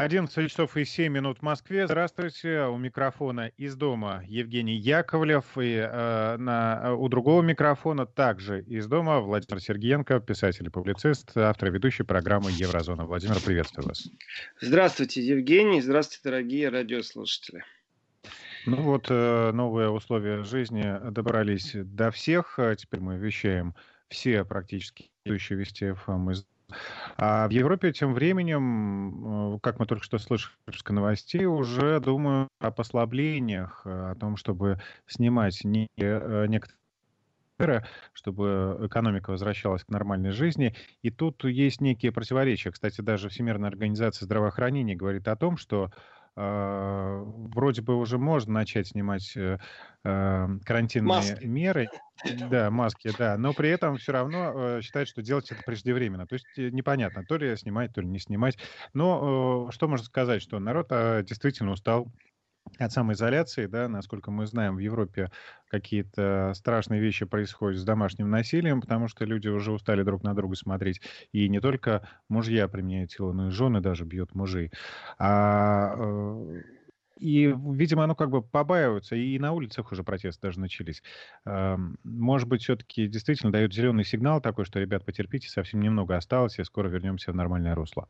11 часов и 7 минут в Москве. Здравствуйте. У микрофона из дома Евгений Яковлев. И э, на, у другого микрофона также из дома Владимир Сергеенко, писатель и публицист, автор и ведущий программы «Еврозона». Владимир, приветствую вас. Здравствуйте, Евгений. Здравствуйте, дорогие радиослушатели. Ну вот, э, новые условия жизни добрались до всех. Теперь мы вещаем все практически ведущие Вести ФМ из а в Европе тем временем, э, как мы только что слышали из новостей, уже думаю о послаблениях, о том, чтобы снимать не, э, некоторые чтобы экономика возвращалась к нормальной жизни. И тут есть некие противоречия. Кстати, даже Всемирная организация здравоохранения говорит о том, что э, вроде бы уже можно начать снимать э, э карантинные маски. меры. Да, маски, да. Но при этом все равно э, считают, что делать это преждевременно. То есть э, непонятно, то ли снимать, то ли не снимать. Но что можно сказать, что народ э, действительно устал от самоизоляции, да, насколько мы знаем, в Европе какие-то страшные вещи происходят с домашним насилием, потому что люди уже устали друг на друга смотреть. И не только мужья применяют силу, но и жены даже бьют мужей. А, э, и, видимо, оно как бы побаиваются, и на улицах уже протесты даже начались. Может быть, все-таки действительно дают зеленый сигнал такой, что, ребят, потерпите, совсем немного осталось, и скоро вернемся в нормальное русло.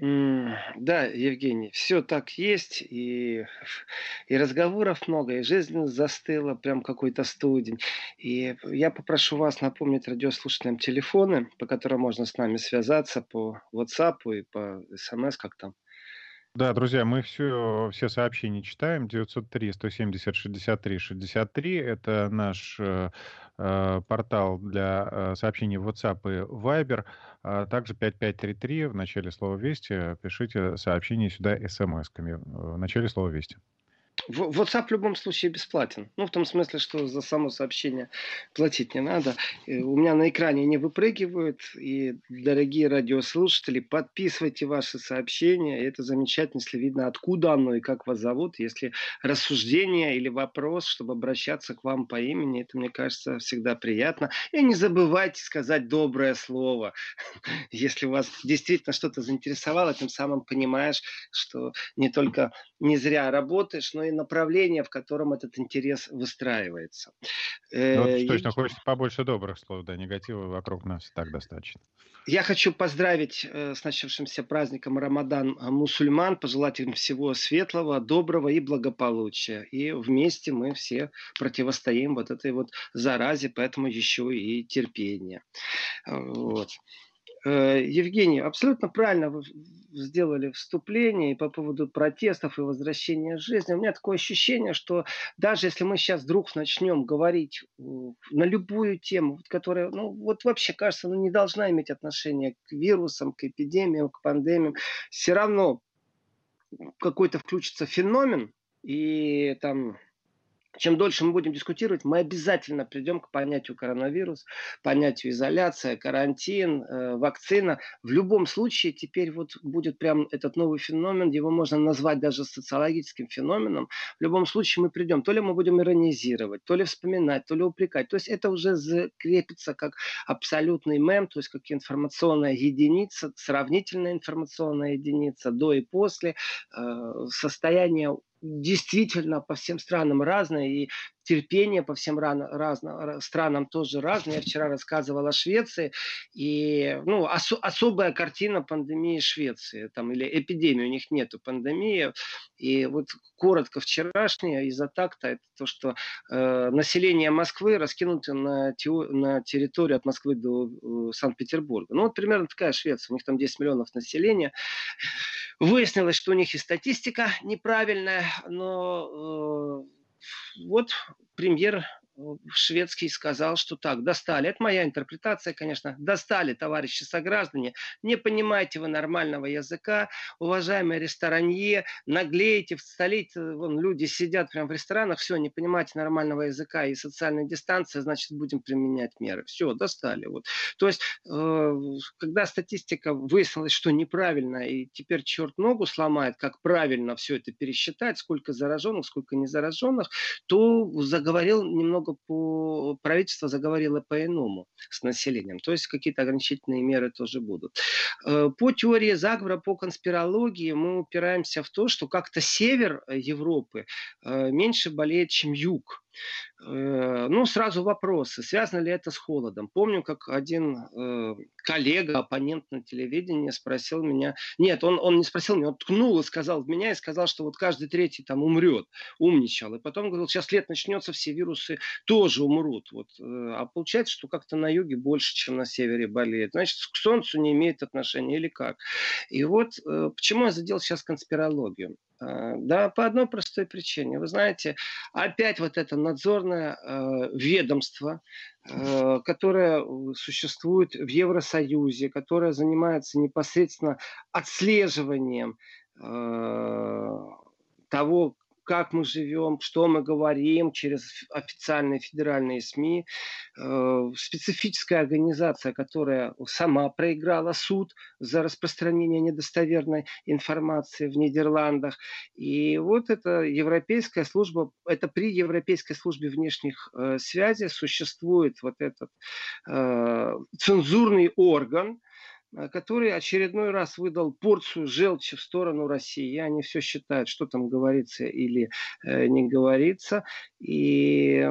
Да, Евгений, все так есть, и, и разговоров много, и жизнь застыла, прям какой-то студень. И я попрошу вас напомнить радиослушателям телефоны, по которым можно с нами связаться по WhatsApp и по смс, как там. Да, друзья, мы все, все сообщения читаем. 903-170-63-63. Это наш э, э, портал для э, сообщений в WhatsApp и Viber. А также 5533 в начале слова «Вести». Пишите сообщение сюда смс-ками э, в начале слова «Вести». WhatsApp в любом случае бесплатен. Ну, в том смысле, что за само сообщение платить не надо. У меня на экране не выпрыгивают. И, дорогие радиослушатели, подписывайте ваши сообщения. Это замечательно, если видно, откуда оно и как вас зовут. Если рассуждение или вопрос, чтобы обращаться к вам по имени, это, мне кажется, всегда приятно. И не забывайте сказать доброе слово. Если вас действительно что-то заинтересовало, тем самым понимаешь, что не только не зря работаешь, но и направление, в котором этот интерес выстраивается. Ну, вот, точно, хочется побольше добрых слов, да, негатива вокруг нас так достаточно. Я хочу поздравить э, с начавшимся праздником Рамадан э, мусульман, пожелать им всего светлого, доброго и благополучия. И вместе мы все противостоим вот этой вот заразе, поэтому еще и терпение. Вот. Э, Евгений, абсолютно правильно вы сделали вступление по поводу протестов и возвращения жизни. У меня такое ощущение, что даже если мы сейчас вдруг начнем говорить на любую тему, которая, ну, вот вообще кажется, ну, не должна иметь отношения к вирусам, к эпидемиям, к пандемиям, все равно какой-то включится феномен, и там чем дольше мы будем дискутировать, мы обязательно придем к понятию коронавирус, понятию изоляция, карантин, э, вакцина. В любом случае теперь вот будет прям этот новый феномен, его можно назвать даже социологическим феноменом. В любом случае мы придем, то ли мы будем иронизировать, то ли вспоминать, то ли упрекать. То есть это уже закрепится как абсолютный мем, то есть как информационная единица, сравнительная информационная единица до и после, э, состояние действительно по всем странам разное, и терпение по всем рано, разно, странам тоже разное. Я вчера рассказывал о Швеции, и ну, ос, особая картина пандемии Швеции, там, или эпидемии, у них нету пандемии. И вот коротко вчерашнее из-за такта это то, что э, население Москвы раскинуто на, тео, на территорию от Москвы до э, Санкт-Петербурга. Ну вот примерно такая Швеция, у них там 10 миллионов населения. Выяснилось, что у них и статистика неправильная, но э, вот премьер шведский сказал, что так, достали. Это моя интерпретация, конечно. Достали, товарищи сограждане. Не понимаете вы нормального языка. Уважаемые ресторанье, наглеете в столице. Вон, люди сидят прямо в ресторанах. Все, не понимаете нормального языка и социальной дистанции, значит, будем применять меры. Все, достали. Вот. То есть, э, когда статистика выяснилась, что неправильно, и теперь черт ногу сломает, как правильно все это пересчитать, сколько зараженных, сколько незараженных, то заговорил немного поскольку по... правительство заговорило по-иному с населением. То есть какие-то ограничительные меры тоже будут. Э, по теории заговора, по конспирологии мы упираемся в то, что как-то север Европы э, меньше болеет, чем юг. Э, ну, сразу вопросы. Связано ли это с холодом? Помню, как один э, коллега, оппонент на телевидении спросил меня... Нет, он, он не спросил меня, он ткнул и сказал в меня и сказал, что вот каждый третий там умрет. Умничал. И потом говорил, сейчас лет начнется, все вирусы тоже умрут. Вот. Э, а получается, что как-то на юге больше, чем на севере болеет. Значит, к солнцу не имеет отношения или как? И вот почему я задел сейчас конспирологию? Да, по одной простой причине. Вы знаете, опять вот это надзорное э, ведомство, э, которое существует в Евросоюзе, которое занимается непосредственно отслеживанием э, того, как мы живем, что мы говорим через официальные федеральные СМИ. Э, специфическая организация, которая сама проиграла суд за распространение недостоверной информации в Нидерландах. И вот эта европейская служба, это при Европейской службе внешних э, связей существует вот этот э, цензурный орган, который очередной раз выдал порцию желчи в сторону России. Они все считают, что там говорится или э, не говорится. И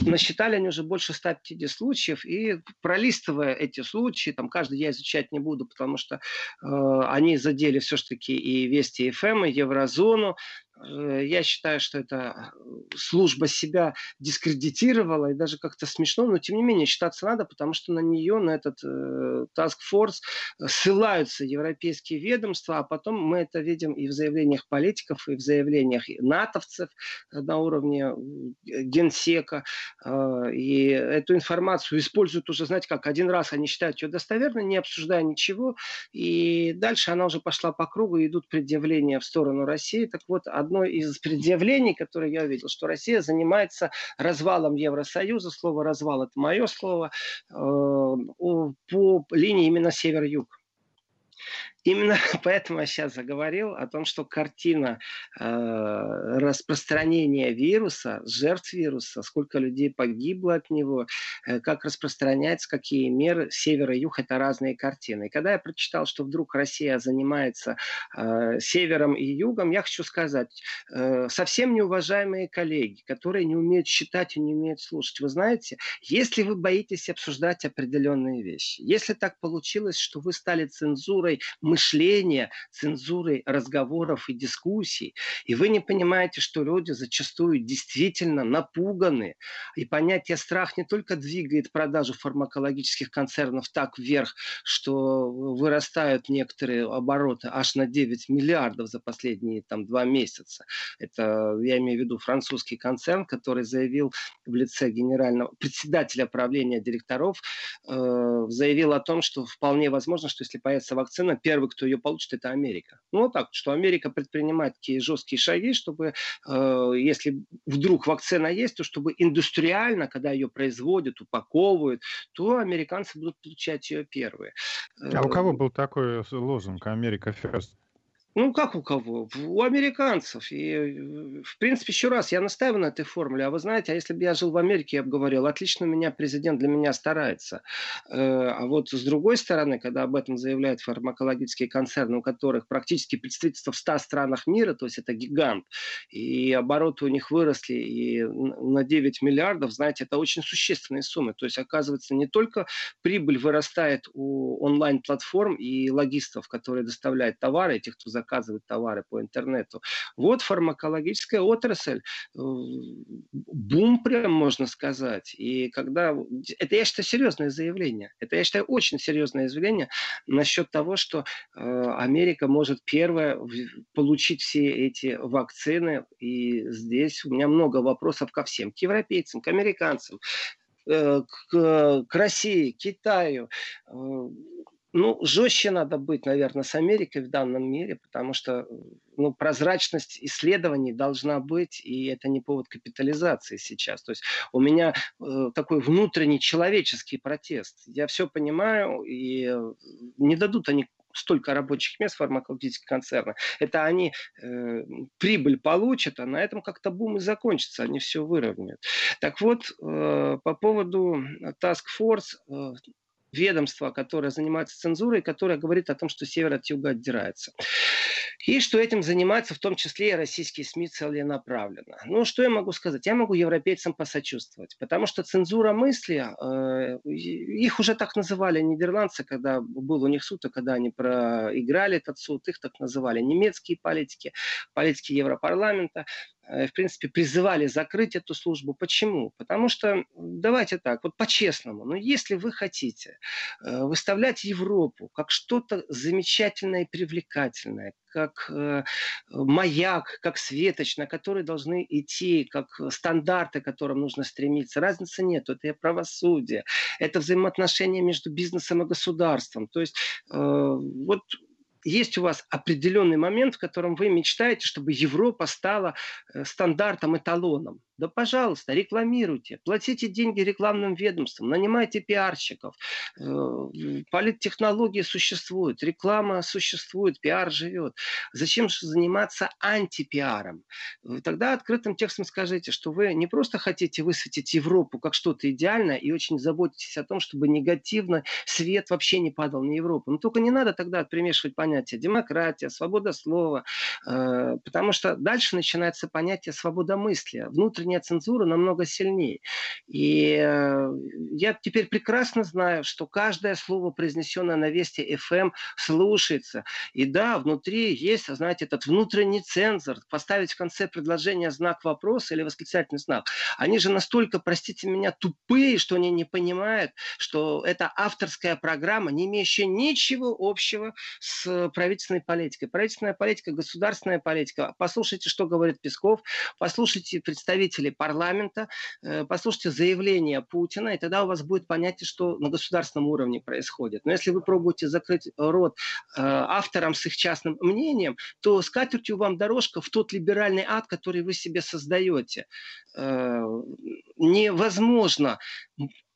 насчитали они уже больше 150 случаев, и пролистывая эти случаи, там каждый я изучать не буду, потому что э, они задели все-таки и Вести ФМ, и Еврозону, Э, я считаю, что эта служба себя дискредитировала и даже как-то смешно, но тем не менее считаться надо, потому что на нее, на этот э, Task Force ссылаются европейские ведомства, а потом мы это видим и в заявлениях политиков, и в заявлениях натовцев на уровне э, генсека. Э, и эту информацию используют уже, знаете, как один раз они считают ее достоверной, не обсуждая ничего, и дальше она уже пошла по кругу, и идут предъявления в сторону России. Так вот, одно из предъявлений, которое я увидел, что Россия занимается развалом Евросоюза. Слово «развал» — это мое слово. Э, по линии именно север-юг. Именно поэтому я сейчас заговорил о том, что картина э, распространения вируса, жертв вируса, сколько людей погибло от него, э, как распространяется, какие меры, север и юг – это разные картины. И когда я прочитал, что вдруг Россия занимается э, севером и югом, я хочу сказать, э, совсем неуважаемые коллеги, которые не умеют считать и не умеют слушать, вы знаете, если вы боитесь обсуждать определенные вещи, если так получилось, что вы стали цензурой мышления, цензурой разговоров и дискуссий. И вы не понимаете, что люди зачастую действительно напуганы. И понятие страх не только двигает продажу фармакологических концернов так вверх, что вырастают некоторые обороты аж на 9 миллиардов за последние там, два месяца. Это, я имею в виду, французский концерн, который заявил в лице генерального председателя правления директоров, э, заявил о том, что вполне возможно, что если появится вакцина, первый первый, кто ее получит, это Америка. Ну, вот так, что Америка предпринимает такие жесткие шаги, чтобы, э, если вдруг вакцина есть, то чтобы индустриально, когда ее производят, упаковывают, то американцы будут получать ее первые. А у кого был такой лозунг «Америка first»? Ну, как у кого? У американцев. И, э, в принципе, еще раз, я настаиваю на этой формуле. А вы знаете, а если бы я жил в Америке, я бы говорил, отлично меня президент для меня старается. Э, а вот с другой стороны, когда об этом заявляют фармакологические концерны, у которых практически представительство в 100 странах мира, то есть это гигант, и обороты у них выросли и на 9 миллиардов, знаете, это очень существенные суммы. То есть, оказывается, не только прибыль вырастает у онлайн-платформ и логистов, которые доставляют товары, этих, кто заказывать товары по интернету. Вот фармакологическая отрасль, э, бум прям можно сказать. И когда... Это, я считаю, серьезное заявление. Это, я считаю, очень серьезное заявление насчет того, что э, Америка может первая получить все эти вакцины. И здесь у меня много вопросов ко всем. К европейцам, к американцам, э, к, к России, Китаю, ну, жестче надо быть, наверное, с Америкой в данном мире, потому что ну, прозрачность исследований должна быть, и это не повод капитализации сейчас. То есть у меня э, такой внутренний человеческий протест. Я все понимаю, и не дадут они столько рабочих мест фармакологических концернов, это они э, прибыль получат, а на этом как-то бум и закончится, они все выровняют. Так вот, э, по поводу Task Force, э, ведомства, которое занимается цензурой, которое говорит о том, что север от юга отдирается. И что этим занимаются в том числе и российские СМИ целенаправленно. Ну, что я могу сказать? Я могу европейцам посочувствовать, потому что цензура мысли, э, их уже так называли нидерландцы, когда был у них суд, и когда они проиграли этот суд, их так называли немецкие политики, политики Европарламента. Э, в принципе, призывали закрыть эту службу. Почему? Потому что, давайте так, вот по-честному, но если вы хотите э, выставлять Европу как что-то замечательное и привлекательное, как э, маяк, как светоч, на который должны идти, как стандарты, к которым нужно стремиться. Разницы нет. Это правосудие, это взаимоотношения между бизнесом и государством. То есть э, вот есть у вас определенный момент, в котором вы мечтаете, чтобы Европа стала э, стандартом, эталоном. Да, пожалуйста, рекламируйте, платите деньги рекламным ведомствам, нанимайте пиарщиков. Э, политтехнологии существуют, реклама существует, пиар живет. Зачем же заниматься антипиаром? Тогда открытым текстом скажите, что вы не просто хотите высветить Европу как что-то идеальное и очень заботитесь о том, чтобы негативно свет вообще не падал на Европу. Но только не надо тогда примешивать понятия демократия, свобода слова, э, потому что дальше начинается понятие свобода мысли, внутренняя внутренняя цензура намного сильнее. И э, я теперь прекрасно знаю, что каждое слово, произнесенное на Вести FM, эм, слушается. И да, внутри есть, знаете, этот внутренний цензор. Поставить в конце предложения знак вопроса или восклицательный знак. Они же настолько, простите меня, тупые, что они не понимают, что это авторская программа, не имеющая ничего общего с правительственной политикой. Правительственная политика, государственная политика. Послушайте, что говорит Песков, послушайте представителей представителей парламента, э, послушайте заявление Путина, и тогда у вас будет понятие, что на государственном уровне происходит. Но если вы пробуете закрыть рот э, авторам с их частным мнением, то с катертью вам дорожка в тот либеральный ад, который вы себе создаете. Э, невозможно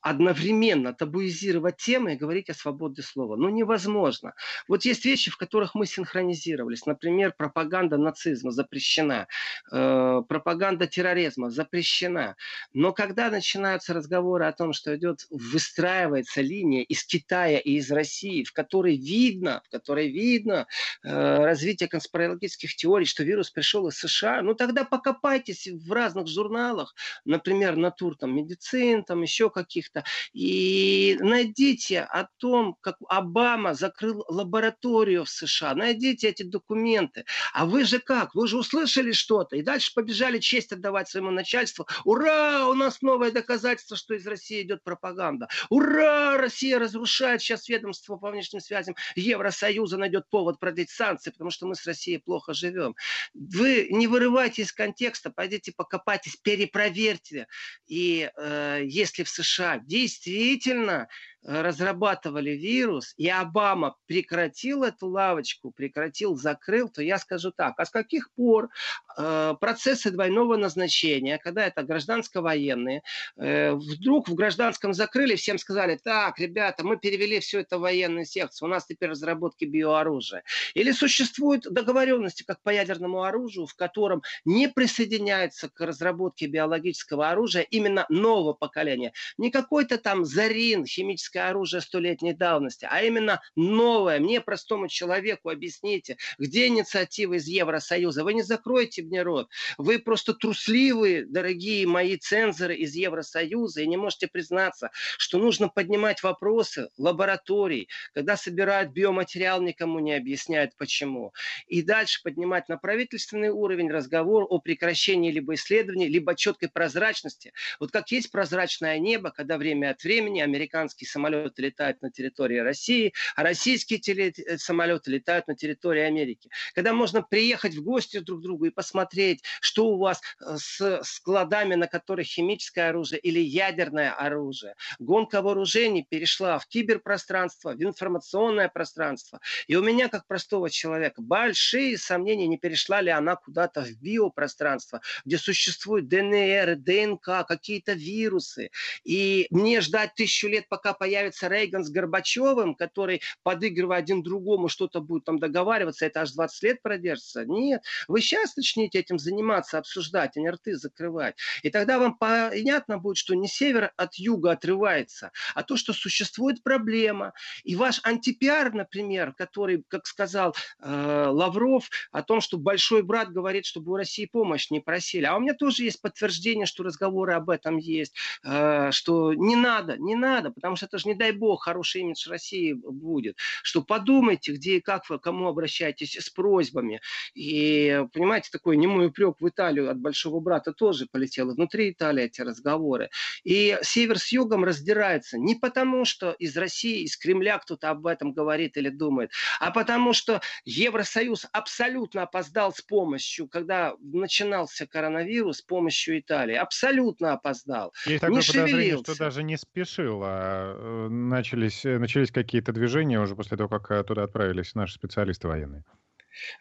одновременно табуизировать темы и говорить о свободе слова. Ну, невозможно. Вот есть вещи, в которых мы синхронизировались. Например, пропаганда нацизма запрещена, э, пропаганда терроризма запрещена. Но когда начинаются разговоры о том, что идет, выстраивается линия из Китая и из России, в которой видно, в которой видно э, развитие конспирологических теорий, что вирус пришел из США, ну, тогда покопайтесь в разных журналах, например, натур там медицин, там еще каких-то проекта. И найдите о том, как Обама закрыл лабораторию в США. Найдите эти документы. А вы же как? Вы же услышали что-то. И дальше побежали честь отдавать своему начальству. Ура! У нас новое доказательство, что из России идет пропаганда. Ура! Россия разрушает сейчас ведомство по внешним связям Евросоюза найдет повод продлить санкции, потому что мы с Россией плохо живем. Вы не вырывайте из контекста, пойдите покопайтесь, перепроверьте. И э, если в США действительно разрабатывали вирус, и Обама прекратил эту лавочку, прекратил, закрыл, то я скажу так, а с каких пор э, процессы двойного назначения, когда это гражданско-военные, э, вдруг в гражданском закрыли, всем сказали, так, ребята, мы перевели все это в военную секцию, у нас теперь разработки биооружия. Или существуют договоренности, как по ядерному оружию, в котором не присоединяется к разработке биологического оружия именно нового поколения. Не какой-то там Зарин, химическое химическое оружие столетней давности, а именно новое. Мне, простому человеку, объясните, где инициатива из Евросоюза? Вы не закроете мне рот. Вы просто трусливые, дорогие мои цензоры из Евросоюза, и не можете признаться, что нужно поднимать вопросы лабораторий, когда собирают биоматериал, никому не объясняют почему. И дальше поднимать на правительственный уровень разговор о прекращении либо исследований, либо четкой прозрачности. Вот как есть прозрачное небо, когда время от времени американский самолет самолеты летают на территории России, а российские теле- э, самолеты летают на территории Америки. Когда можно приехать в гости друг к другу и посмотреть, что у вас э, с складами, на которых химическое оружие или ядерное оружие. Гонка вооружений перешла в киберпространство, в информационное пространство. И у меня, как простого человека, большие сомнения, не перешла ли она куда-то в биопространство, где существует ДНР, ДНК, какие-то вирусы. И мне ждать тысячу лет, пока появится появится Рейган с Горбачевым, который, подыгрывая один другому, что-то будет там договариваться, это аж 20 лет продержится. Нет, вы сейчас начнете этим заниматься, обсуждать, а не рты закрывать. И тогда вам понятно будет, что не север от юга отрывается, а то, что существует проблема. И ваш антипиар, например, который, как сказал э, Лавров, о том, что большой брат говорит, чтобы у России помощь не просили. А у меня тоже есть подтверждение, что разговоры об этом есть, э, что не надо, не надо, потому что это же, не дай бог, хороший имидж России будет. Что подумайте, где и как вы, кому обращаетесь с просьбами. И, понимаете, такой немой упрек в Италию от большого брата тоже полетел. внутри Италии эти разговоры. И север с югом раздирается не потому, что из России, из Кремля кто-то об этом говорит или думает, а потому что Евросоюз абсолютно опоздал с помощью, когда начинался коронавирус, с помощью Италии. Абсолютно опоздал. Есть такое не подозрение, что даже не спешил, а начались, э, начались какие-то движения уже после того, как э, туда отправились наши специалисты военные.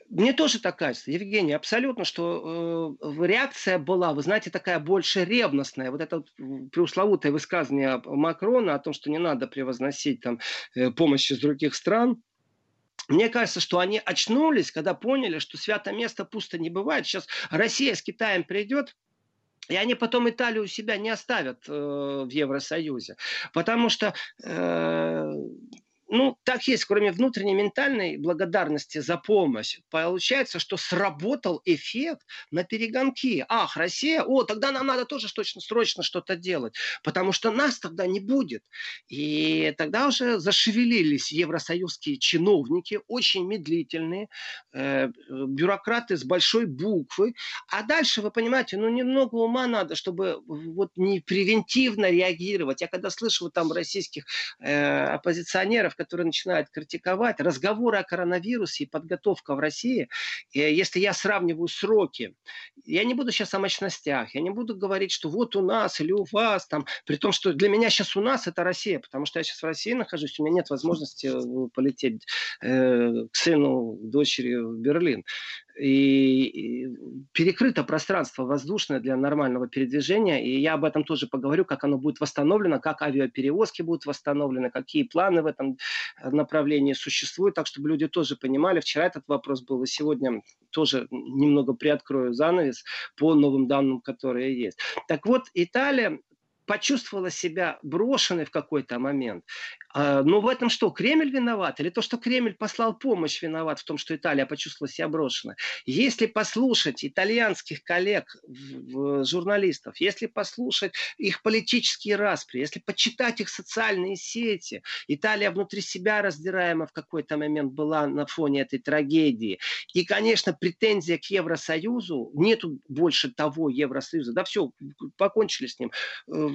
Мне тоже так кажется, Евгений, абсолютно, что э, реакция была, вы знаете, такая больше ревностная. Вот это преусловутое высказывание Макрона о том, что не надо превозносить там, э, помощь из других стран. Мне кажется, что они очнулись, когда поняли, что свято место пусто не бывает. Сейчас Россия с Китаем придет, и они потом Италию у себя не оставят э, в Евросоюзе. Потому что э, ну, так есть, кроме внутренней ментальной благодарности за помощь, получается, что сработал эффект на перегонки. Ах, Россия, о, тогда нам надо тоже точно, срочно что-то делать, потому что нас тогда не будет. И тогда уже зашевелились евросоюзские чиновники, очень медлительные, э, бюрократы с большой буквы. А дальше, вы понимаете, ну, немного ума надо, чтобы вот не превентивно реагировать. Я когда слышу там российских э, оппозиционеров, которые начинают критиковать, разговоры о коронавирусе и подготовка в России, если я сравниваю сроки, я не буду сейчас о мощностях, я не буду говорить, что вот у нас или у вас, там, при том, что для меня сейчас у нас это Россия, потому что я сейчас в России нахожусь, у меня нет возможности э, полететь э, к сыну, дочери в Берлин и перекрыто пространство воздушное для нормального передвижения, и я об этом тоже поговорю, как оно будет восстановлено, как авиаперевозки будут восстановлены, какие планы в этом направлении существуют, так чтобы люди тоже понимали. Вчера этот вопрос был, и сегодня тоже немного приоткрою занавес по новым данным, которые есть. Так вот, Италия почувствовала себя брошенной в какой-то момент. А, но в этом что, Кремль виноват? Или то, что Кремль послал помощь, виноват в том, что Италия почувствовала себя брошенной? Если послушать итальянских коллег, журналистов, если послушать их политические распри, если почитать их социальные сети, Италия внутри себя раздираема в какой-то момент была на фоне этой трагедии. И, конечно, претензия к Евросоюзу, нету больше того Евросоюза, да все, покончили с ним.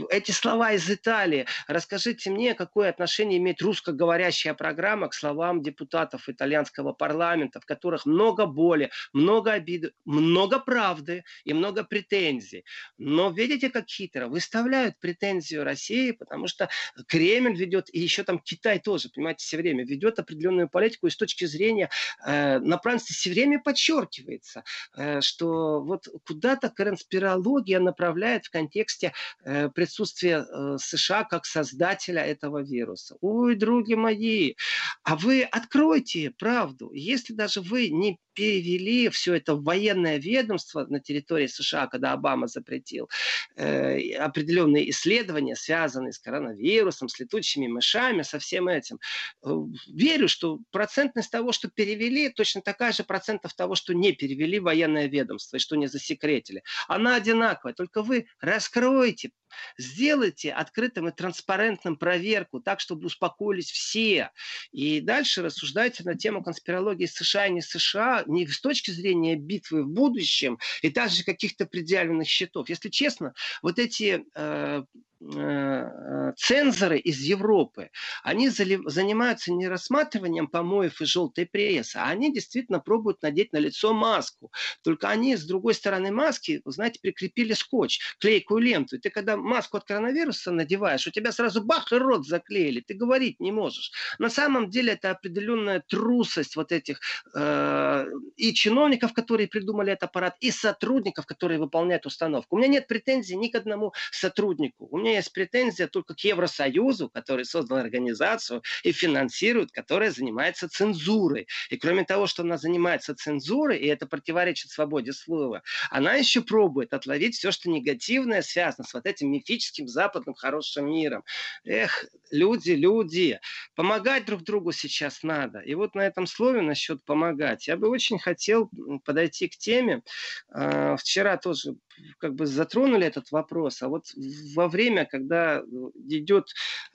Эти слова из Италии, расскажите мне, какое отношение имеет русскоговорящая программа к словам депутатов итальянского парламента, в которых много боли, много обиды, много правды и много претензий. Но видите, как хитро, выставляют претензию России, потому что Кремль ведет, и еще там Китай тоже, понимаете, все время ведет определенную политику, и с точки зрения э, направленности все время подчеркивается, э, что вот куда-то конспирология направляет в контексте э, присутствия э, США как создателя этого вируса. Ой, други мои, а вы откройте правду. Если даже вы не перевели все это в военное ведомство на территории США, когда Обама запретил э, определенные исследования, связанные с коронавирусом, с летучими мышами, со всем этим. Э, верю, что процентность того, что перевели, точно такая же процентов того, что не перевели военное ведомство и что не засекретили. Она одинаковая, только вы раскройте, сделайте открытым и транспарентным проверку, так, чтобы успокоились все. И дальше рассуждайте на тему конспирологии США и не США, не с точки зрения битвы в будущем и также каких-то предъявленных счетов. Если честно, вот эти Э, цензоры из Европы, они занимаются не рассматриванием помоев и желтой прессы, а они действительно пробуют надеть на лицо маску. Только они с другой стороны маски, знаете, прикрепили скотч, клейкую ленту. И ты когда маску от коронавируса надеваешь, у тебя сразу бах и рот заклеили, ты говорить не можешь. На самом деле это определенная трусость вот этих э, и чиновников, которые придумали этот аппарат, и сотрудников, которые выполняют установку. У меня нет претензий ни к одному сотруднику. У меня меня есть претензия только к Евросоюзу, который создал организацию и финансирует, которая занимается цензурой. И кроме того, что она занимается цензурой, и это противоречит свободе слова, она еще пробует отловить все, что негативное связано с вот этим мифическим западным хорошим миром. Эх, люди, люди, помогать друг другу сейчас надо. И вот на этом слове насчет помогать. Я бы очень хотел подойти к теме. А, вчера тоже как бы затронули этот вопрос, а вот во время, когда идет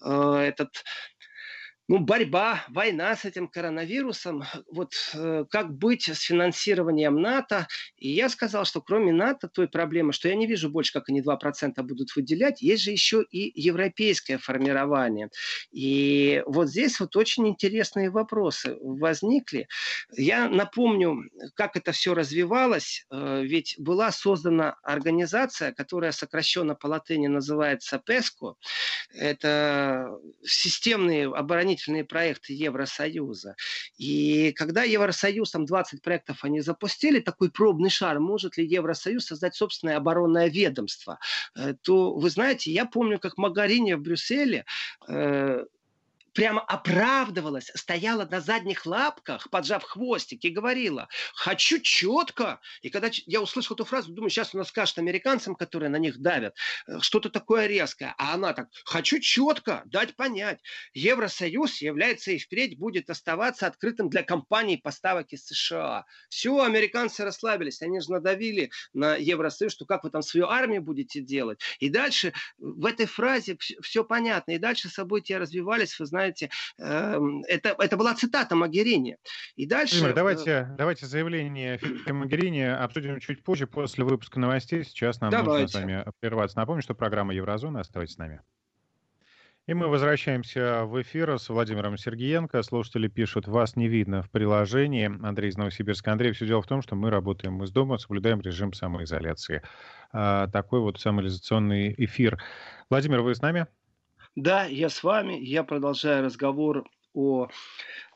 э, этот ну, борьба, война с этим коронавирусом, вот э, как быть с финансированием НАТО. И я сказал, что кроме НАТО той проблемы, что я не вижу больше, как они 2% будут выделять, есть же еще и европейское формирование. И вот здесь вот очень интересные вопросы возникли. Я напомню, как это все развивалось. Э, ведь была создана организация, которая сокращенно по латыни называется ПЕСКО. Это системные оборонительные оборонительные проекты Евросоюза. И когда Евросоюз, там 20 проектов они запустили, такой пробный шар, может ли Евросоюз создать собственное оборонное ведомство, э, то, вы знаете, я помню, как Магарини в Брюсселе э, прямо оправдывалась, стояла на задних лапках, поджав хвостик и говорила, хочу четко. И когда я услышал эту фразу, думаю, сейчас она скажет американцам, которые на них давят, э, что-то такое резкое. А она так, хочу четко дать понять, Евросоюз является и впредь будет оставаться открытым для компаний поставок из США. Все, американцы расслабились, они же надавили на Евросоюз, что как вы там свою армию будете делать. И дальше в этой фразе все понятно. И дальше события развивались, вы знаете, знаете, эм, это, это была цитата Магерини. И дальше... Владимир, э, давайте, давайте заявление Магерини обсудим чуть позже, после выпуска новостей. Сейчас нам давайте. нужно с вами прерваться. Напомню, что программа Еврозона. Оставайтесь с нами. И мы возвращаемся в эфир с Владимиром Сергеенко. Слушатели пишут, вас не видно в приложении. Андрей из Новосибирска. Андрей, все дело в том, что мы работаем из дома, соблюдаем режим самоизоляции. А, такой вот самоизоляционный эфир. Владимир, вы с нами? Да, я с вами. Я продолжаю разговор о,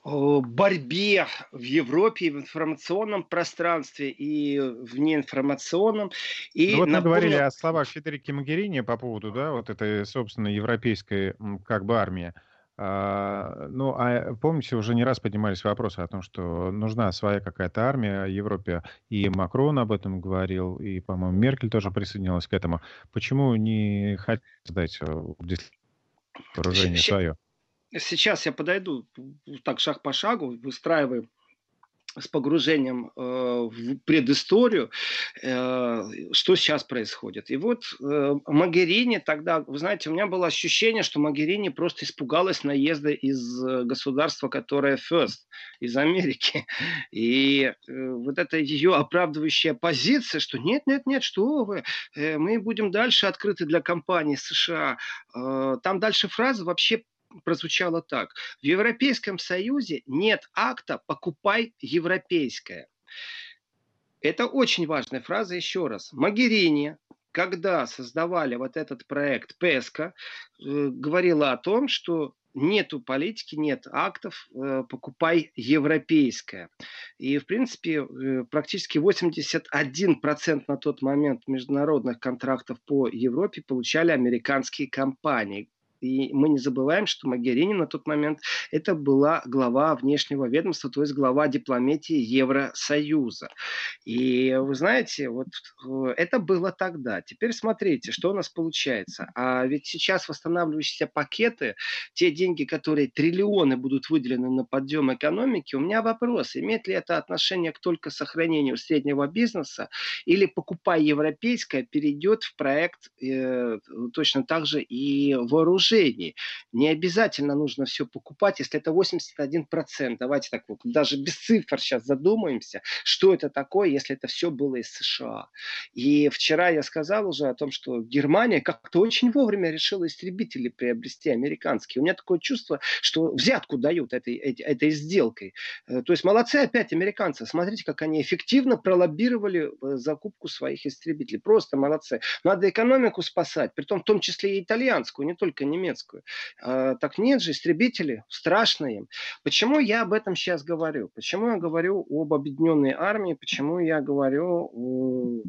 о борьбе в Европе, в информационном пространстве и в неинформационном. И ну, вот напомню... мы говорили о словах Федерики Магерини по поводу, да, вот этой, собственно, европейской как бы армии. А, ну, а помните, уже не раз поднимались вопросы о том, что нужна своя какая-то армия Европе, и Макрон об этом говорил, и, по-моему, Меркель тоже присоединилась к этому. Почему не хотят дать вооружение свое. Сейчас я подойду так шаг по шагу, выстраиваю с погружением э, в предысторию, э, что сейчас происходит. И вот э, Магерини тогда, вы знаете, у меня было ощущение, что Магерини просто испугалась наезда из э, государства, которое first, из Америки. И э, вот эта ее оправдывающая позиция, что нет, нет, нет, что вы, э, мы будем дальше открыты для компаний США. Э, там дальше фраза вообще прозвучало так. В Европейском Союзе нет акта «покупай европейское». Это очень важная фраза еще раз. Магерини, когда создавали вот этот проект ПЕСКО, э, говорила о том, что нету политики, нет актов, э, покупай европейское. И, в принципе, э, практически 81% на тот момент международных контрактов по Европе получали американские компании. И мы не забываем, что Магерини на тот момент это была глава внешнего ведомства, то есть глава дипломатии Евросоюза. И вы знаете, вот э, это было тогда. Теперь смотрите, что у нас получается. А ведь сейчас восстанавливающиеся пакеты, те деньги, которые триллионы будут выделены на подъем экономики, у меня вопрос, имеет ли это отношение к только сохранению среднего бизнеса или покупая европейское перейдет в проект э, точно так же и вооружение вооружений. Не обязательно нужно все покупать, если это 81%. Давайте так вот, даже без цифр сейчас задумаемся, что это такое, если это все было из США. И вчера я сказал уже о том, что Германия как-то очень вовремя решила истребители приобрести американские. У меня такое чувство, что взятку дают этой, этой, этой сделкой. Э, то есть молодцы опять американцы. Смотрите, как они эффективно пролоббировали э, закупку своих истребителей. Просто молодцы. Надо экономику спасать, при том в том числе и итальянскую, не только немецкую немецкую. А, так нет же, истребители, страшно им. Почему я об этом сейчас говорю? Почему я говорю об объединенной армии? Почему я говорю о,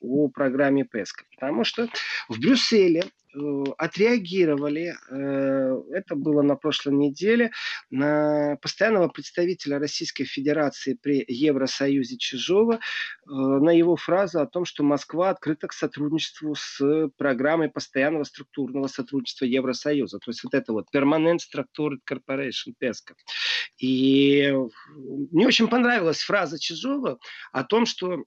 о программе ПЕСКО? Потому что в Брюсселе отреагировали, э, это было на прошлой неделе, на постоянного представителя Российской Федерации при Евросоюзе Чижова, на его фразу о том, что Москва открыта к сотрудничеству с программой постоянного структурного сотрудничества Евросоюза. То есть вот это вот Permanent Structured Corporation, PESCO. И мне очень понравилась фраза Чижова о том, что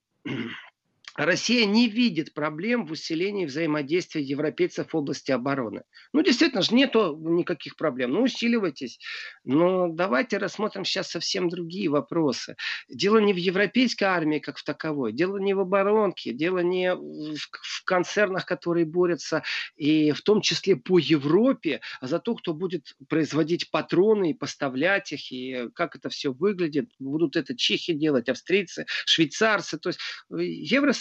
Россия не видит проблем в усилении взаимодействия европейцев в области обороны. Ну, действительно же, нету никаких проблем. Ну, усиливайтесь. Но давайте рассмотрим сейчас совсем другие вопросы. Дело не в европейской армии, как в таковой. Дело не в оборонке. Дело не в концернах, которые борются, и в том числе по Европе, а за то, кто будет производить патроны и поставлять их, и как это все выглядит. Будут это чехи делать, австрийцы, швейцарцы. То есть э,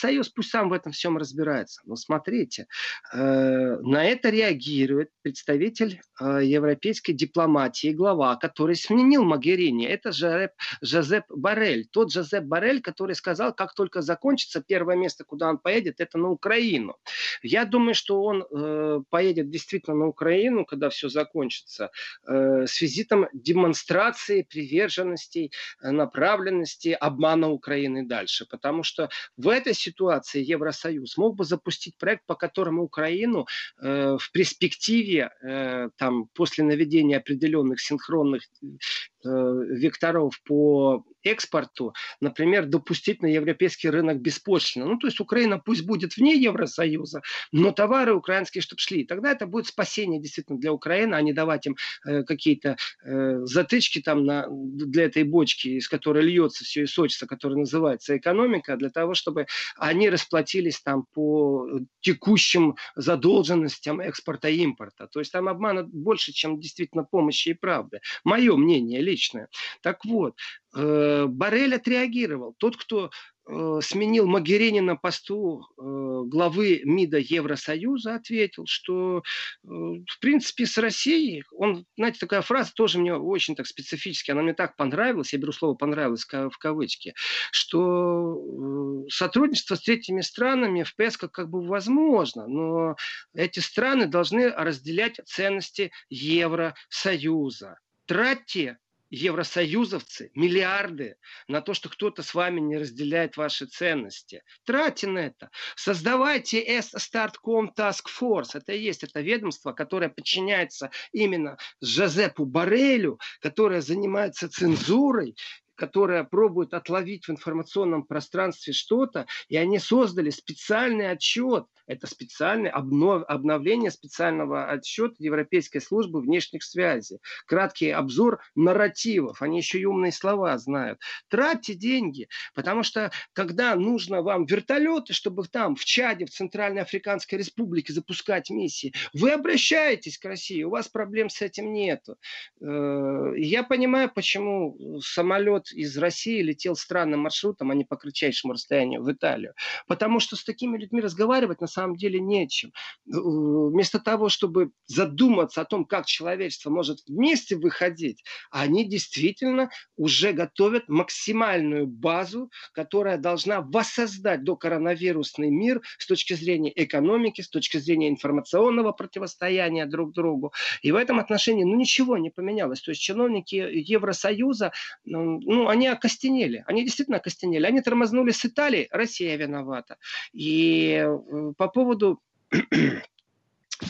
Евросоюз Союз пусть сам в этом всем разбирается. Но смотрите, э, на это реагирует представитель э, европейской дипломатии, глава, который сменил Магерини. Это Жозеп, Жозеп Барель. Тот Жозеп Барель, который сказал, как только закончится, первое место, куда он поедет, это на Украину. Я думаю, что он э, поедет действительно на Украину, когда все закончится, с визитом демонстрации приверженности, направленности, обмана Украины дальше. Потому что в этой ситуации ситуации Евросоюз мог бы запустить проект, по которому Украину э, в перспективе, э, там, после наведения определенных синхронных э, векторов по экспорту, например, допустить на европейский рынок беспошлино. Ну, то есть Украина пусть будет вне Евросоюза, но товары украинские, чтобы шли. Тогда это будет спасение действительно для Украины, а не давать им э, какие-то э, затычки там на, для этой бочки, из которой льется все и сочится, которая называется экономика, для того, чтобы они расплатились там по текущим задолженностям экспорта и импорта. То есть там обмана больше, чем действительно помощи и правды. Мое мнение личное. Так вот, Э, Барель отреагировал. Тот, кто э, сменил Магерини на посту э, главы МИДа Евросоюза, ответил, что в принципе с Россией, он, знаете, такая фраза тоже мне очень так специфически, она мне так понравилась, я беру слово понравилось в кавычки, что сотрудничество с третьими странами в ПЭСКО как бы возможно, но эти страны должны разделять ценности Евросоюза. Тратьте евросоюзовцы миллиарды на то, что кто-то с вами не разделяет ваши ценности. Тратьте на это. Создавайте S-Start.com Task Force. Это и есть это ведомство, которое подчиняется именно Жозепу Барелю, которое занимается цензурой, которая пробует отловить в информационном пространстве что-то, и они создали специальный отчет. Это специальное обнов, обновление специального отчета Европейской службы внешних связей. Краткий обзор нарративов. Они еще и умные слова знают. Тратьте деньги, потому что когда нужно вам вертолеты, чтобы там в Чаде, в Центральной Африканской Республике запускать миссии, вы обращаетесь к России, у вас проблем с этим нету. Э, я понимаю, почему самолет из России летел странным маршрутом, а не по кратчайшему расстоянию в Италию. Потому что с такими людьми разговаривать на самом деле нечем. Э, вместо того, чтобы задуматься о том, как человечество может вместе выходить, они действительно уже готовят максимальную базу, которая должна воссоздать до коронавирусный мир с точки зрения экономики, с точки зрения информационного противостояния друг другу. И в этом отношении ну, ничего не поменялось. То есть чиновники Евросоюза ну, ну, они окостенели. Они действительно окостенели. Они тормознули с Италией, Россия виновата. И э, по поводу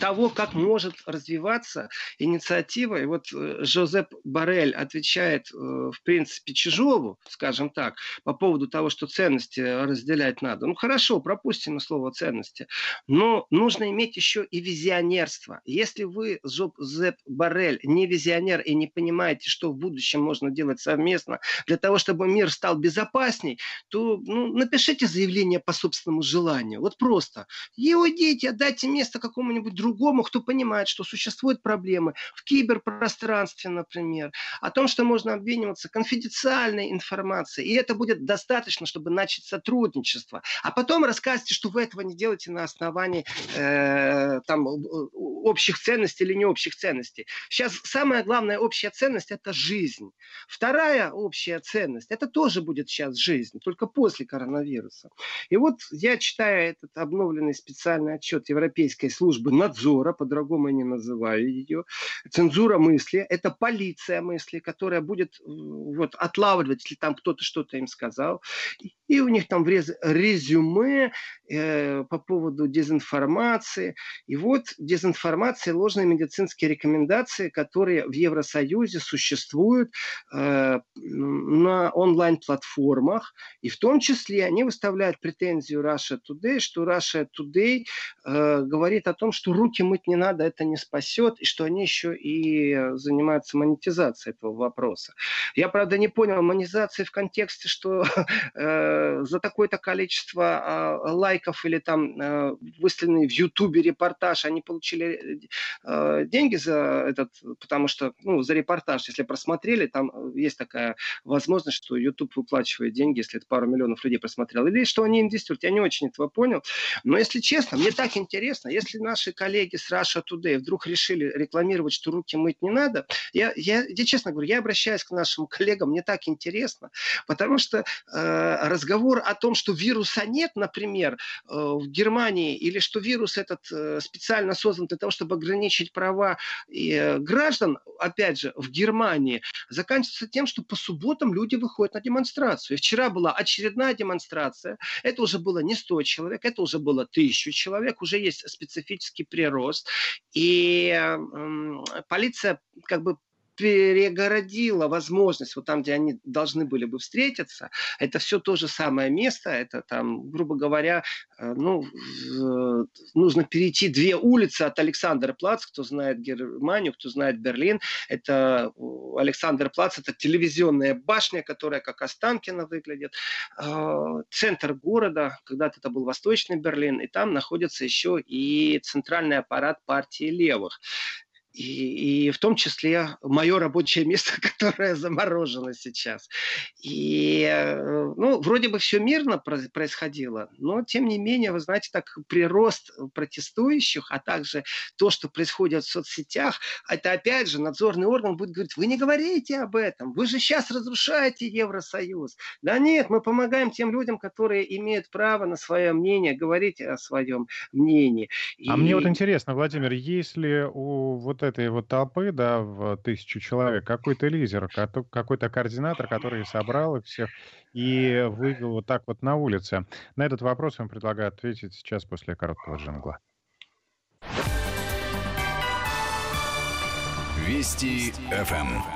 того, как может развиваться инициатива. И вот э, Жозеп Барель отвечает, э, в принципе, Чижову, скажем так, по поводу того, что ценности разделять надо. Ну, хорошо, пропустим слово ценности. Но нужно иметь еще и визионерство. Если вы, Жозеп Барель, не визионер и не понимаете, что в будущем можно делать совместно для того, чтобы мир стал безопасней, то ну, напишите заявление по собственному желанию. Вот просто. И уйдите, отдайте место какому-нибудь другому, кто понимает, что существуют проблемы в киберпространстве, например, о том, что можно обмениваться конфиденциальной информацией, и это будет достаточно, чтобы начать сотрудничество. А потом рассказывайте, что вы этого не делаете на основании э, там, общих ценностей или не общих ценностей. Сейчас самая главная общая ценность – это жизнь. Вторая общая ценность – это тоже будет сейчас жизнь, только после коронавируса. И вот я читаю этот обновленный специальный отчет Европейской службы надзора, по-другому я не называю ее. Цензура мысли – это полиция мысли, которая будет вот, отлавливать, если там кто-то что-то им сказал. И у них там в резюме э, по поводу дезинформации. И вот дезинформация, ложные медицинские рекомендации, которые в Евросоюзе существуют э, на онлайн-платформах. И в том числе они выставляют претензию Russia Today, что Russia Today э, говорит о том, что руки мыть не надо, это не спасет, и что они еще и занимаются монетизацией этого вопроса. Я, правда, не понял монетизации в контексте, что э, за такое-то количество э, лайков или там э, выставленный в Ютубе репортаж, они получили э, деньги за этот, потому что, ну, за репортаж, если просмотрели, там есть такая возможность, что YouTube выплачивает деньги, если это пару миллионов людей просмотрел, или что они инвестируют, я не очень этого понял. Но если честно, мне так интересно, если наши коллеги с Russia Today вдруг решили рекламировать, что руки мыть не надо, я, я, я честно говорю, я обращаюсь к нашим коллегам, мне так интересно, потому что э, разговор о том, что вируса нет, например, э, в Германии, или что вирус этот э, специально создан для того, чтобы ограничить права э, граждан, опять же, в Германии, заканчивается тем, что по субботам люди выходят на демонстрацию. И вчера была очередная демонстрация, это уже было не 100 человек, это уже было 1000 человек, уже есть специфический прирост. И э, полиция как бы перегородила возможность, вот там, где они должны были бы встретиться, это все то же самое место, это там, грубо говоря, э, ну, нужно перейти две улицы от Александра Плац, кто знает Германию, кто знает Берлин, это Александр Плац, это телевизионная башня, которая как Останкино выглядит, э, центр города, когда-то это был Восточный Берлин, и там находится еще и центральный аппарат партии левых и, и в том числе мое рабочее место, которое заморожено сейчас. И, э, ну, вроде бы все мирно происходило, но, тем не менее, вы знаете, так прирост протестующих, а также то, что происходит в соцсетях, это, опять же, надзорный орган будет говорить, вы не говорите об этом, вы же сейчас разрушаете Евросоюз. Да нет, мы помогаем тем людям, которые имеют право на свое мнение, говорить о своем мнении. А и... мне вот интересно, Владимир, если у вот этой вот толпы, да, в тысячу человек, какой-то лидер, какой-то координатор, который собрал их всех и вывел вот так вот на улице. На этот вопрос вам предлагаю ответить сейчас после короткого джингла. Вести ФМ.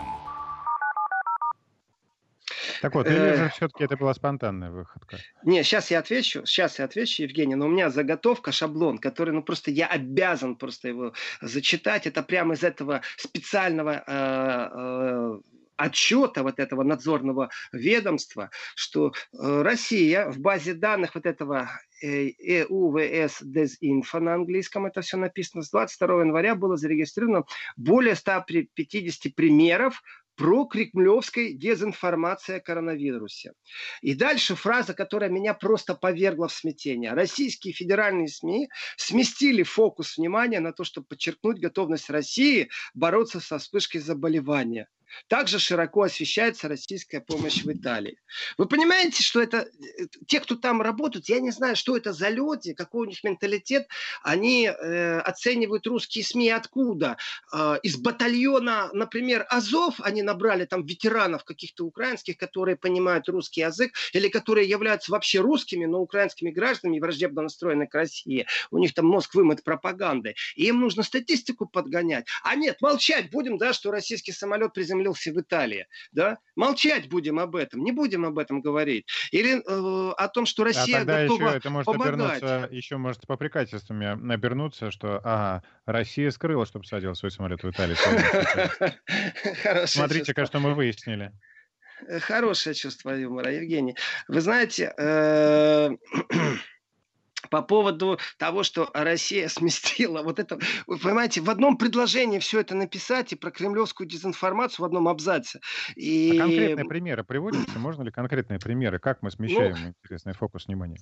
Так вот, или же все-таки это была спонтанная выходка? Не, сейчас я отвечу, сейчас я отвечу, Евгений, но у меня заготовка, шаблон, который, ну просто я обязан просто его зачитать. Это прямо из этого специального э, э, отчета вот этого надзорного ведомства, что э, Россия в базе данных вот этого EUVS Desinfo на английском это все написано, с 22 января было зарегистрировано более 150 примеров про кремлевской дезинформации о коронавирусе. И дальше фраза, которая меня просто повергла в смятение. Российские федеральные СМИ сместили фокус внимания на то, чтобы подчеркнуть готовность России бороться со вспышкой заболевания. Также широко освещается российская помощь в Италии. Вы понимаете, что это э, те, кто там работают, я не знаю, что это за люди, какой у них менталитет, они э, оценивают русские СМИ откуда? Э, из батальона, например, Азов они набрали там ветеранов каких-то украинских, которые понимают русский язык, или которые являются вообще русскими, но украинскими гражданами, враждебно настроены к России. У них там мозг вымыт пропагандой. И им нужно статистику подгонять. А нет, молчать будем, да, что российский самолет приземлился приземлился в Италии, да? Молчать будем об этом, не будем об этом говорить. Или э, о том, что Россия а тогда готова еще это может помогать. Обернуться, еще может попрекательствами обернуться, что ага, Россия скрыла, чтобы садил свой самолет в Италии. Смотрите-ка, что мы выяснили. Хорошее чувство юмора, Евгений. Вы знаете, э, по поводу того, что Россия сместила вот это, вы понимаете, в одном предложении все это написать и про кремлевскую дезинформацию в одном абзаце. И... А конкретные примеры приводятся? Можно ли конкретные примеры? Как мы смещаем ну, интересный фокус внимания?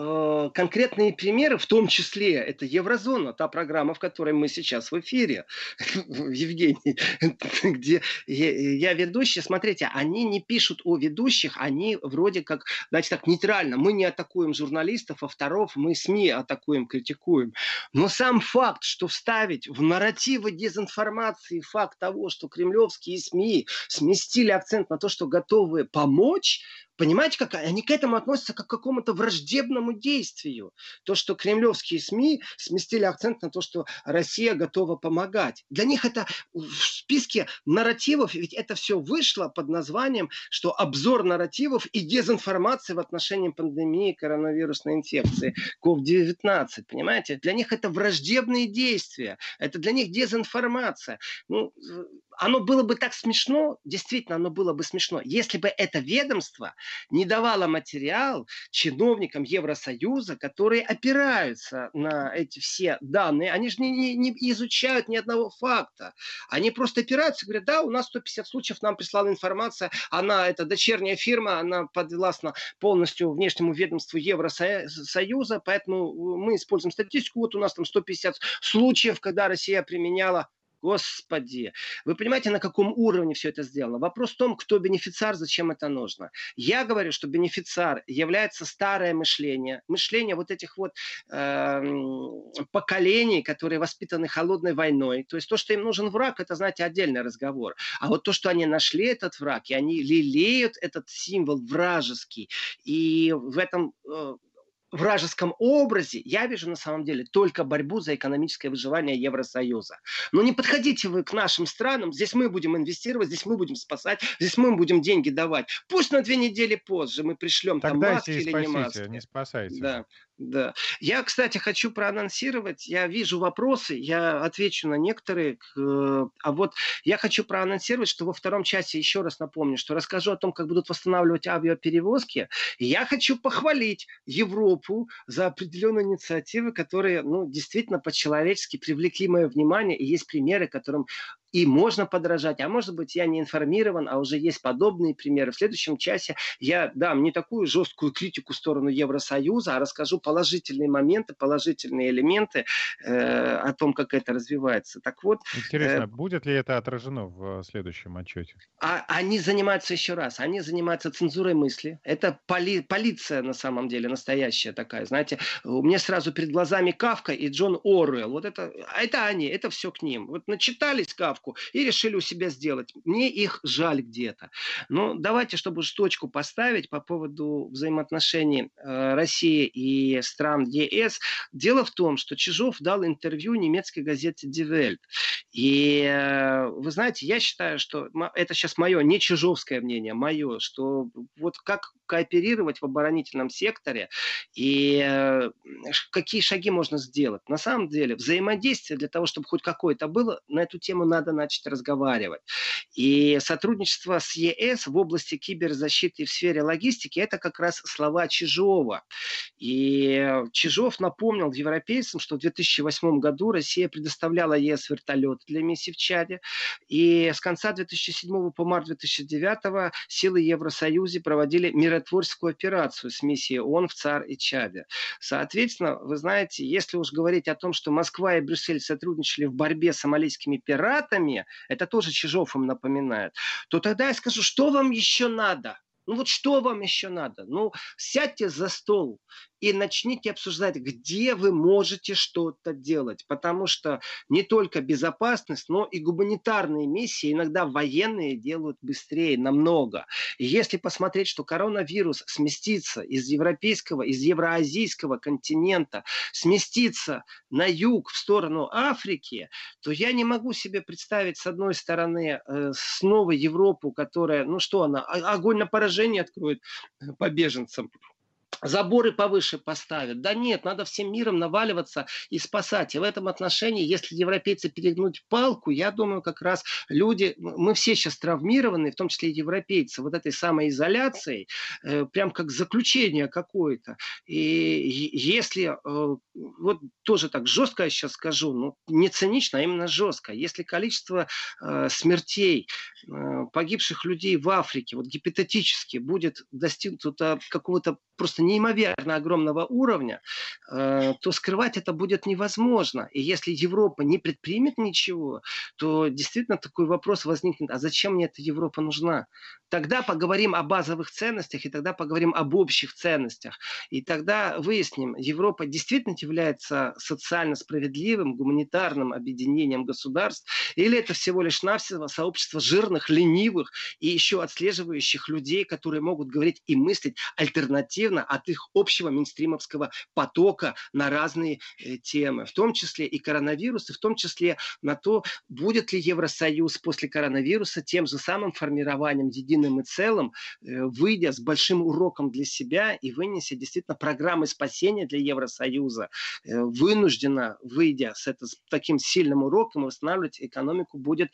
Э, конкретные примеры, в том числе это Еврозона, та программа, в которой мы сейчас в эфире, Евгений, где я ведущий. Смотрите, они не пишут о ведущих, они вроде как, знаете, так нейтрально. Мы не атакуем журналистов, авторов, мы СМИ атакуем, критикуем. Но сам факт, что вставить в нарративы дезинформации факт того, что кремлевские СМИ сместили акцент на то, что готовы помочь, Понимаете, как они к этому относятся как к какому-то враждебному действию. То, что кремлевские СМИ сместили акцент на то, что Россия готова помогать. Для них это в списке нарративов, ведь это все вышло под названием, что обзор нарративов и дезинформации в отношении пандемии коронавирусной инфекции COVID-19. Понимаете? Для них это враждебные действия. Это для них дезинформация. Ну, оно было бы так смешно, действительно, оно было бы смешно, если бы это ведомство не давало материал чиновникам Евросоюза, которые опираются на эти все данные. Они же не, не, не изучают ни одного факта. Они просто опираются и говорят, да, у нас 150 случаев, нам прислала информация, она, это дочерняя фирма, она подвластна полностью внешнему ведомству Евросоюза, поэтому мы используем статистику, вот у нас там 150 случаев, когда Россия применяла Господи, вы понимаете, на каком уровне все это сделано? Вопрос в том, кто бенефициар, зачем это нужно. Я говорю, что бенефициар является старое мышление, мышление вот этих вот э, поколений, которые воспитаны холодной войной. То есть то, что им нужен враг, это, знаете, отдельный разговор. А вот то, что они нашли этот враг, и они лелеют этот символ вражеский, и в этом э, вражеском образе я вижу на самом деле только борьбу за экономическое выживание Евросоюза. Но не подходите вы к нашим странам, здесь мы будем инвестировать, здесь мы будем спасать, здесь мы будем деньги давать. Пусть на две недели позже мы пришлем Тогда там маски или не маски. не спасайте. Да. Да. Я, кстати, хочу проанонсировать. Я вижу вопросы, я отвечу на некоторые. А вот я хочу проанонсировать, что во втором часе еще раз напомню, что расскажу о том, как будут восстанавливать авиаперевозки. Я хочу похвалить Европу за определенные инициативы, которые, ну, действительно по-человечески привлекли мое внимание. И есть примеры, которым и можно подражать, а может быть я не информирован, а уже есть подобные примеры. В следующем часе я дам не такую жесткую критику в сторону Евросоюза, а расскажу положительные моменты, положительные элементы э, о том, как это развивается. Так вот. Интересно, э, будет ли это отражено в следующем отчете? А, они занимаются еще раз, они занимаются цензурой мысли. Это поли, полиция на самом деле настоящая такая, знаете. У меня сразу перед глазами Кавка и Джон Оруэлл. Вот это, это они, это все к ним. Вот начитались Кавку ставку и решили у себя сделать. Мне их жаль где-то. Но давайте, чтобы уж точку поставить по поводу взаимоотношений э, России и стран ЕС. Дело в том, что Чижов дал интервью немецкой газете Die Welt. И э, вы знаете, я считаю, что это сейчас мое, не чижовское мнение, мое, что вот как кооперировать в оборонительном секторе и э, какие шаги можно сделать. На самом деле взаимодействие для того, чтобы хоть какое-то было, на эту тему надо начать разговаривать. И сотрудничество с ЕС в области киберзащиты в сфере логистики – это как раз слова Чижова. И Чижов напомнил европейцам, что в 2008 году Россия предоставляла ЕС вертолет для миссии в Чаде. И с конца 2007 по март 2009 силы Евросоюза проводили миротворческие миротворческую операцию с миссией ООН в ЦАР и Чаде. Соответственно, вы знаете, если уж говорить о том, что Москва и Брюссель сотрудничали в борьбе с сомалийскими пиратами, это тоже Чижов им напоминает, то тогда я скажу, что вам еще надо? Ну вот что вам еще надо? Ну, сядьте за стол и начните обсуждать, где вы можете что-то делать. Потому что не только безопасность, но и гуманитарные миссии иногда военные делают быстрее намного. И если посмотреть, что коронавирус сместится из европейского, из евроазийского континента, сместится на юг в сторону Африки, то я не могу себе представить, с одной стороны, э, снова Европу, которая, ну что она, огонь на поражение откроет э, по беженцам заборы повыше поставят. Да нет, надо всем миром наваливаться и спасать. И в этом отношении, если европейцы перегнуть палку, я думаю, как раз люди, мы все сейчас травмированы, в том числе и европейцы, вот этой самой изоляцией, э, прям как заключение какое-то. И если, э, вот тоже так жестко я сейчас скажу, ну не цинично, а именно жестко, если количество э, смертей, погибших людей в Африке, вот гипотетически будет достигнуто какого-то просто неимоверно огромного уровня, э, то скрывать это будет невозможно. И если Европа не предпримет ничего, то действительно такой вопрос возникнет, а зачем мне эта Европа нужна? Тогда поговорим о базовых ценностях, и тогда поговорим об общих ценностях. И тогда выясним, Европа действительно является социально справедливым, гуманитарным объединением государств, или это всего лишь навсего сообщество жирных, ленивых и еще отслеживающих людей, которые могут говорить и мыслить альтернативно от их общего минстримовского потока на разные э, темы, в том числе и коронавирус, и в том числе на то, будет ли Евросоюз после коронавируса тем же самым формированием единым и целым, э, выйдя с большим уроком для себя и вынеся действительно программы спасения для Евросоюза, э, вынуждена, выйдя с, это, с таким сильным уроком, восстанавливать экономику будет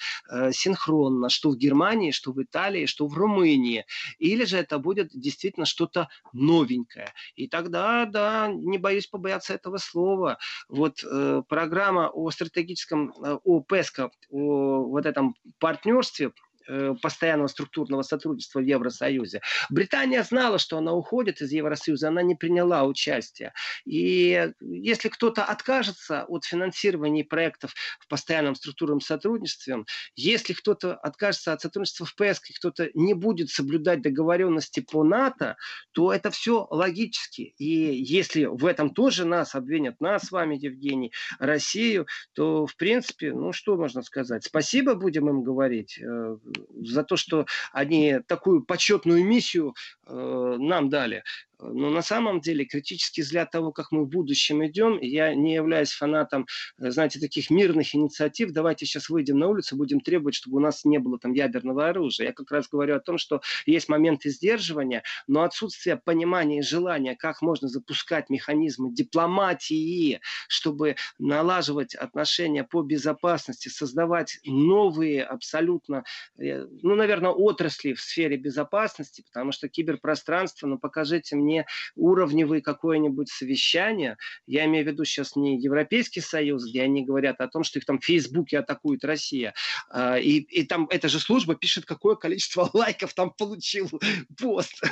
синхронно, что в Германии, что в Италии, что в Румынии. Или же это будет действительно что-то новенькое. И тогда, да, не боюсь побояться этого слова. Вот э, программа о стратегическом, э, о ПЭСКО, о вот этом партнерстве постоянного структурного сотрудничества в Евросоюзе. Британия знала, что она уходит из Евросоюза, она не приняла участие. И если кто-то откажется от финансирования проектов в постоянном структурном сотрудничестве, если кто-то откажется от сотрудничества в ПСК, кто-то не будет соблюдать договоренности по НАТО, то это все логически. И если в этом тоже нас обвинят, нас с вами, Евгений, Россию, то, в принципе, ну что можно сказать? Спасибо будем им говорить э, за то, что они такую почетную миссию э, нам дали. Но на самом деле критический взгляд того, как мы в будущем идем, я не являюсь фанатом, э, знаете, таких мирных инициатив. Давайте сейчас выйдем на улицу, будем требовать, чтобы у нас не было там ядерного оружия. Я как раз говорю о том, что есть моменты сдерживания, но отсутствие понимания и желания, как можно запускать механизмы дипломатии, чтобы налаживать отношения по безопасности, создавать новые абсолютно, э, ну, наверное, отрасли в сфере безопасности, потому что киберпространство, ну, покажите мне не уровневое какое-нибудь совещание, я имею в виду сейчас не Европейский Союз, где они говорят о том, что их там в Фейсбуке атакует Россия, а, и, и там эта же служба пишет, какое количество лайков там получил пост,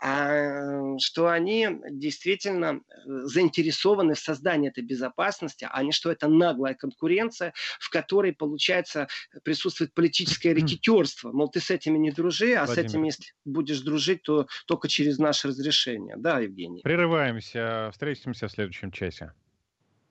а, что они действительно заинтересованы в создании этой безопасности, а не что это наглая конкуренция, в которой, получается, присутствует политическое рекетерство. Мол, ты с этими не дружи, а Владимир. с этими, если будешь дружить, то только через наше разрешение решения. Да, Евгений? Прерываемся. Встретимся в следующем часе.